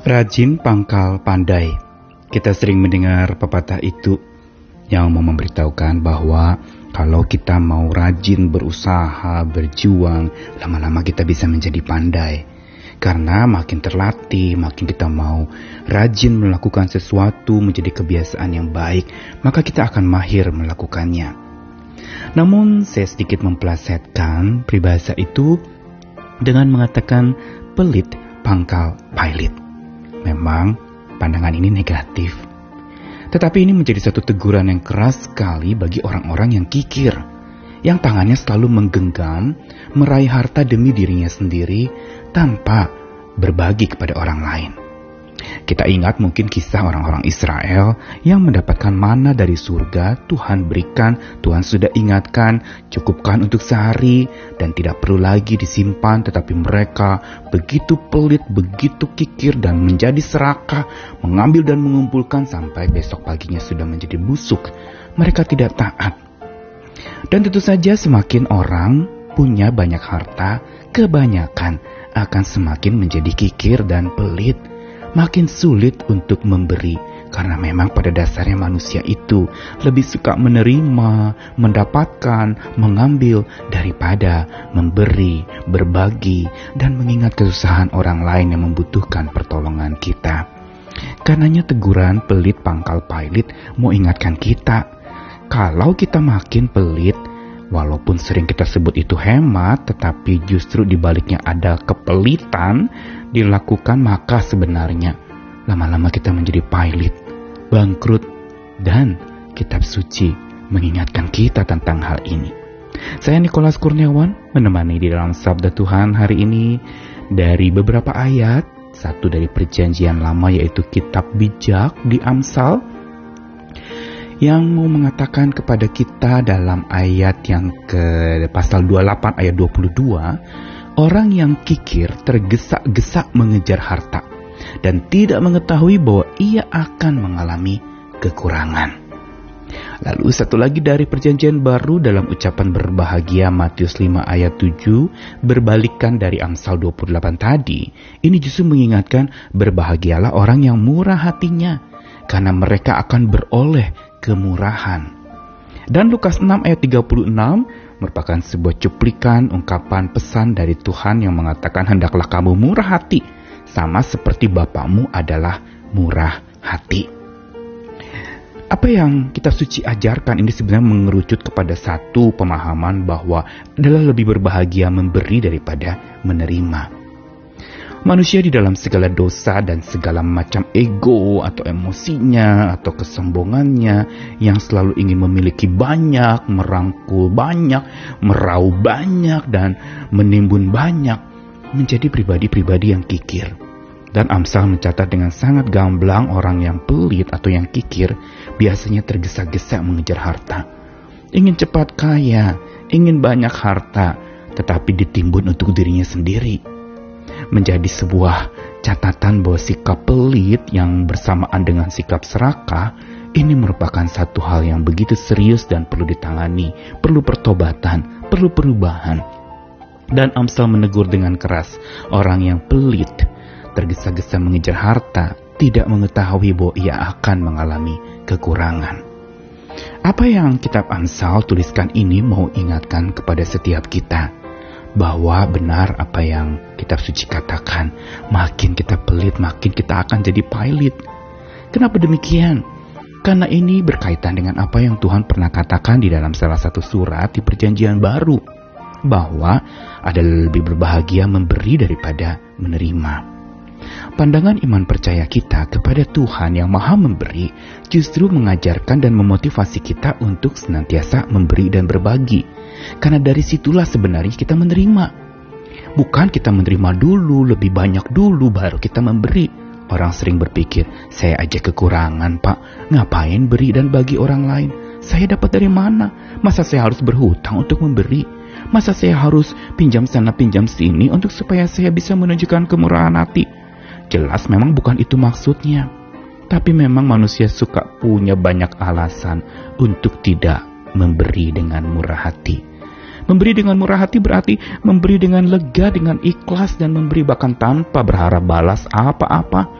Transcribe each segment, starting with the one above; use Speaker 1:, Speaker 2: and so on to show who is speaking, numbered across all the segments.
Speaker 1: Rajin pangkal pandai. Kita sering mendengar pepatah itu yang mau memberitahukan bahwa kalau kita mau rajin berusaha, berjuang, lama-lama kita bisa menjadi pandai. Karena makin terlatih, makin kita mau rajin melakukan sesuatu menjadi kebiasaan yang baik, maka kita akan mahir melakukannya. Namun saya sedikit memplesetkan peribahasa itu dengan mengatakan pelit pangkal pailit. Memang pandangan ini negatif. Tetapi ini menjadi satu teguran yang keras sekali bagi orang-orang yang kikir. Yang tangannya selalu menggenggam, meraih harta demi dirinya sendiri tanpa berbagi kepada orang lain. Kita ingat mungkin kisah orang-orang Israel yang mendapatkan mana dari surga, Tuhan berikan, Tuhan sudah ingatkan, cukupkan untuk sehari dan tidak perlu lagi disimpan, tetapi mereka begitu pelit, begitu kikir dan menjadi serakah, mengambil dan mengumpulkan sampai besok paginya sudah menjadi busuk. Mereka tidak taat. Dan tentu saja semakin orang punya banyak harta, kebanyakan akan semakin menjadi kikir dan pelit makin sulit untuk memberi karena memang pada dasarnya manusia itu lebih suka menerima, mendapatkan, mengambil daripada memberi, berbagi, dan mengingat kesusahan orang lain yang membutuhkan pertolongan kita. Karenanya teguran pelit pangkal pailit mau ingatkan kita, kalau kita makin pelit, walaupun sering kita sebut itu hemat, tetapi justru dibaliknya ada kepelitan, dilakukan maka sebenarnya lama-lama kita menjadi pilot, bangkrut, dan kitab suci mengingatkan kita tentang hal ini. Saya Nikolas Kurniawan menemani di dalam Sabda Tuhan hari ini dari beberapa ayat, satu dari perjanjian lama yaitu kitab bijak di Amsal, yang mau mengatakan kepada kita dalam ayat yang ke pasal 28 ayat 22 Orang yang kikir tergesa-gesa mengejar harta dan tidak mengetahui bahwa ia akan mengalami kekurangan. Lalu satu lagi dari perjanjian baru dalam ucapan berbahagia Matius 5 ayat 7 berbalikan dari Amsal 28 tadi. Ini justru mengingatkan berbahagialah orang yang murah hatinya karena mereka akan beroleh kemurahan. Dan Lukas 6 ayat 36 merupakan sebuah cuplikan ungkapan pesan dari Tuhan yang mengatakan hendaklah kamu murah hati sama seperti Bapamu adalah murah hati. Apa yang kita suci ajarkan ini sebenarnya mengerucut kepada satu pemahaman bahwa adalah lebih berbahagia memberi daripada menerima. Manusia di dalam segala dosa dan segala macam ego atau emosinya atau kesombongannya yang selalu ingin memiliki banyak, merangkul banyak, merauh banyak dan menimbun banyak menjadi pribadi-pribadi yang kikir. Dan Amsal mencatat dengan sangat gamblang orang yang pelit atau yang kikir biasanya tergesa-gesa mengejar harta. Ingin cepat kaya, ingin banyak harta, tetapi ditimbun untuk dirinya sendiri menjadi sebuah catatan bahwa sikap pelit yang bersamaan dengan sikap serakah ini merupakan satu hal yang begitu serius dan perlu ditangani, perlu pertobatan, perlu perubahan. Dan Amsal menegur dengan keras orang yang pelit, tergesa-gesa mengejar harta, tidak mengetahui bahwa ia akan mengalami kekurangan. Apa yang kitab Amsal tuliskan ini mau ingatkan kepada setiap kita bahwa benar apa yang kitab suci katakan. Makin kita pelit, makin kita akan jadi pilot. Kenapa demikian? Karena ini berkaitan dengan apa yang Tuhan pernah katakan di dalam salah satu surat di perjanjian baru. Bahwa ada lebih berbahagia memberi daripada menerima. Pandangan iman percaya kita kepada Tuhan yang Maha Memberi justru mengajarkan dan memotivasi kita untuk senantiasa memberi dan berbagi. Karena dari situlah sebenarnya kita menerima. Bukan kita menerima dulu, lebih banyak dulu, baru kita memberi. Orang sering berpikir, saya aja kekurangan pak, ngapain beri dan bagi orang lain? Saya dapat dari mana? Masa saya harus berhutang untuk memberi? Masa saya harus pinjam sana pinjam sini untuk supaya saya bisa menunjukkan kemurahan hati? Jelas memang bukan itu maksudnya. Tapi memang manusia suka punya banyak alasan untuk tidak memberi dengan murah hati. Memberi dengan murah hati berarti memberi dengan lega, dengan ikhlas, dan memberi bahkan tanpa berharap balas apa-apa.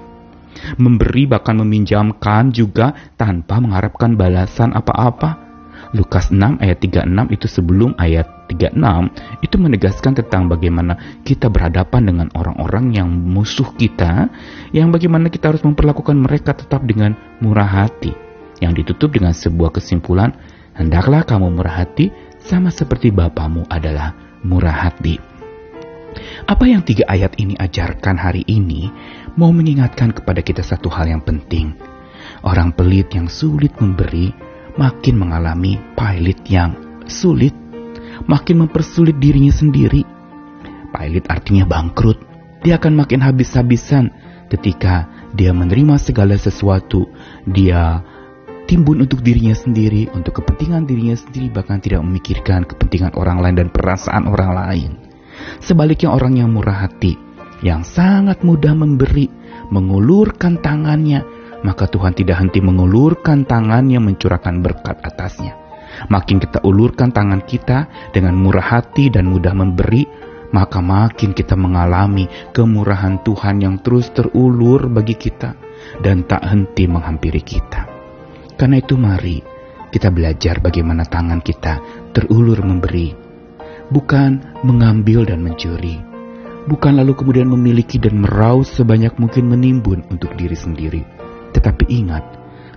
Speaker 1: memberi bahkan meminjamkan juga tanpa mengharapkan balasan apa-apa. Lukas 6 ayat 36 itu sebelum ayat 36 itu menegaskan tentang bagaimana kita berhadapan dengan orang-orang yang musuh kita, yang bagaimana kita harus memperlakukan mereka tetap dengan murah hati. Yang ditutup dengan sebuah kesimpulan, hendaklah kamu murah hati sama seperti Bapamu adalah murah hati. Apa yang tiga ayat ini ajarkan hari ini mau mengingatkan kepada kita satu hal yang penting. Orang pelit yang sulit memberi makin mengalami pilot yang sulit, makin mempersulit dirinya sendiri. Pilot artinya bangkrut. Dia akan makin habis-habisan ketika dia menerima segala sesuatu. Dia timbun untuk dirinya sendiri, untuk kepentingan dirinya sendiri, bahkan tidak memikirkan kepentingan orang lain dan perasaan orang lain. Sebaliknya orang yang murah hati, yang sangat mudah memberi, mengulurkan tangannya, maka Tuhan tidak henti mengulurkan tangannya mencurahkan berkat atasnya. Makin kita ulurkan tangan kita dengan murah hati dan mudah memberi, maka makin kita mengalami kemurahan Tuhan yang terus terulur bagi kita dan tak henti menghampiri kita. Karena itu mari kita belajar bagaimana tangan kita terulur memberi, bukan mengambil dan mencuri, bukan lalu kemudian memiliki dan meraup sebanyak mungkin menimbun untuk diri sendiri tetapi ingat,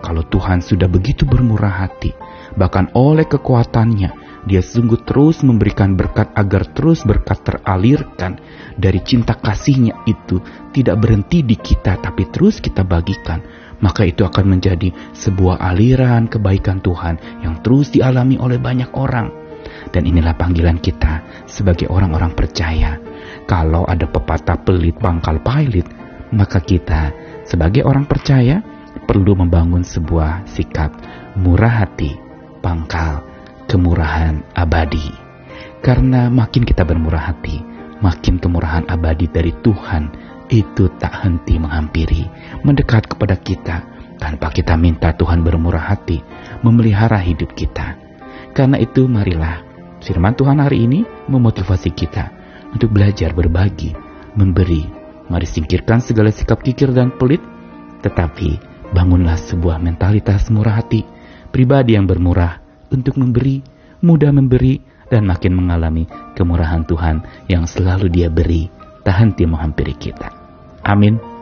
Speaker 1: kalau Tuhan sudah begitu bermurah hati, bahkan oleh kekuatannya, dia sungguh terus memberikan berkat agar terus berkat teralirkan dari cinta kasihnya itu tidak berhenti di kita tapi terus kita bagikan. Maka itu akan menjadi sebuah aliran kebaikan Tuhan yang terus dialami oleh banyak orang. Dan inilah panggilan kita sebagai orang-orang percaya. Kalau ada pepatah pelit bangkal pailit, maka kita sebagai orang percaya, perlu membangun sebuah sikap murah hati, pangkal, kemurahan abadi. Karena makin kita bermurah hati, makin kemurahan abadi dari Tuhan itu tak henti menghampiri, mendekat kepada kita tanpa kita minta Tuhan bermurah hati, memelihara hidup kita. Karena itu marilah firman Tuhan hari ini memotivasi kita untuk belajar berbagi, memberi, Mari singkirkan segala sikap kikir dan pelit, tetapi bangunlah sebuah mentalitas murah hati, pribadi yang bermurah untuk memberi, mudah memberi, dan makin mengalami kemurahan Tuhan yang selalu dia beri, tak henti menghampiri kita. Amin.